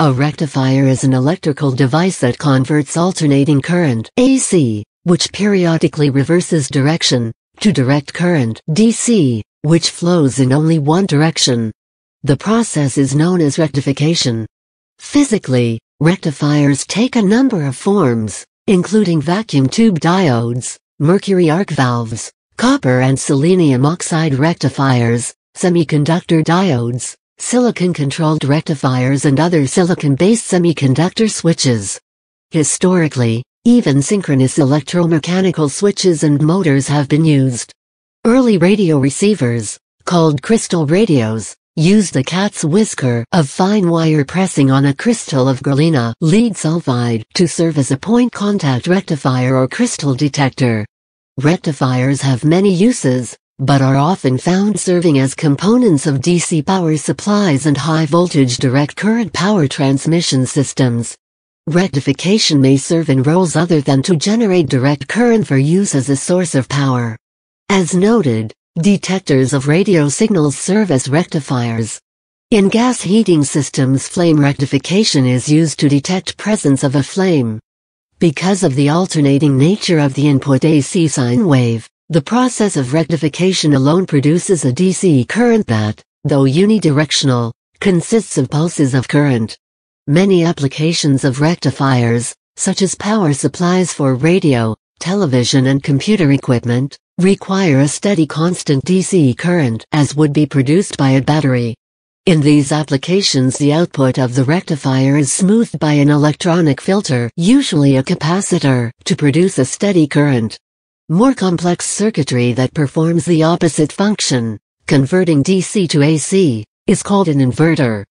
A rectifier is an electrical device that converts alternating current AC, which periodically reverses direction, to direct current DC, which flows in only one direction. The process is known as rectification. Physically, rectifiers take a number of forms, including vacuum tube diodes, mercury arc valves, copper and selenium oxide rectifiers, semiconductor diodes, silicon-controlled rectifiers and other silicon-based semiconductor switches. Historically, even synchronous electromechanical switches and motors have been used. Early radio receivers, called crystal radios, used the cat's whisker of fine wire pressing on a crystal of galena lead sulfide to serve as a point contact rectifier or crystal detector. Rectifiers have many uses, but are often found serving as components of DC power supplies and high-voltage direct current power transmission systems. Rectification may serve in roles other than to generate direct current for use as a source of power. As noted, detectors of radio signals serve as rectifiers. In gas heating systems flame rectification is used to detect presence of a flame. Because of the alternating nature of the input AC sine wave, the process of rectification alone produces a DC current that, though unidirectional, consists of pulses of current. Many applications of rectifiers, such as power supplies for radio, television and computer equipment, require a steady constant DC current as would be produced by a battery. In these applications the output of the rectifier is smoothed by an electronic filter, usually a capacitor, to produce a steady current. More complex circuitry that performs the opposite function, converting DC to AC, is called an inverter.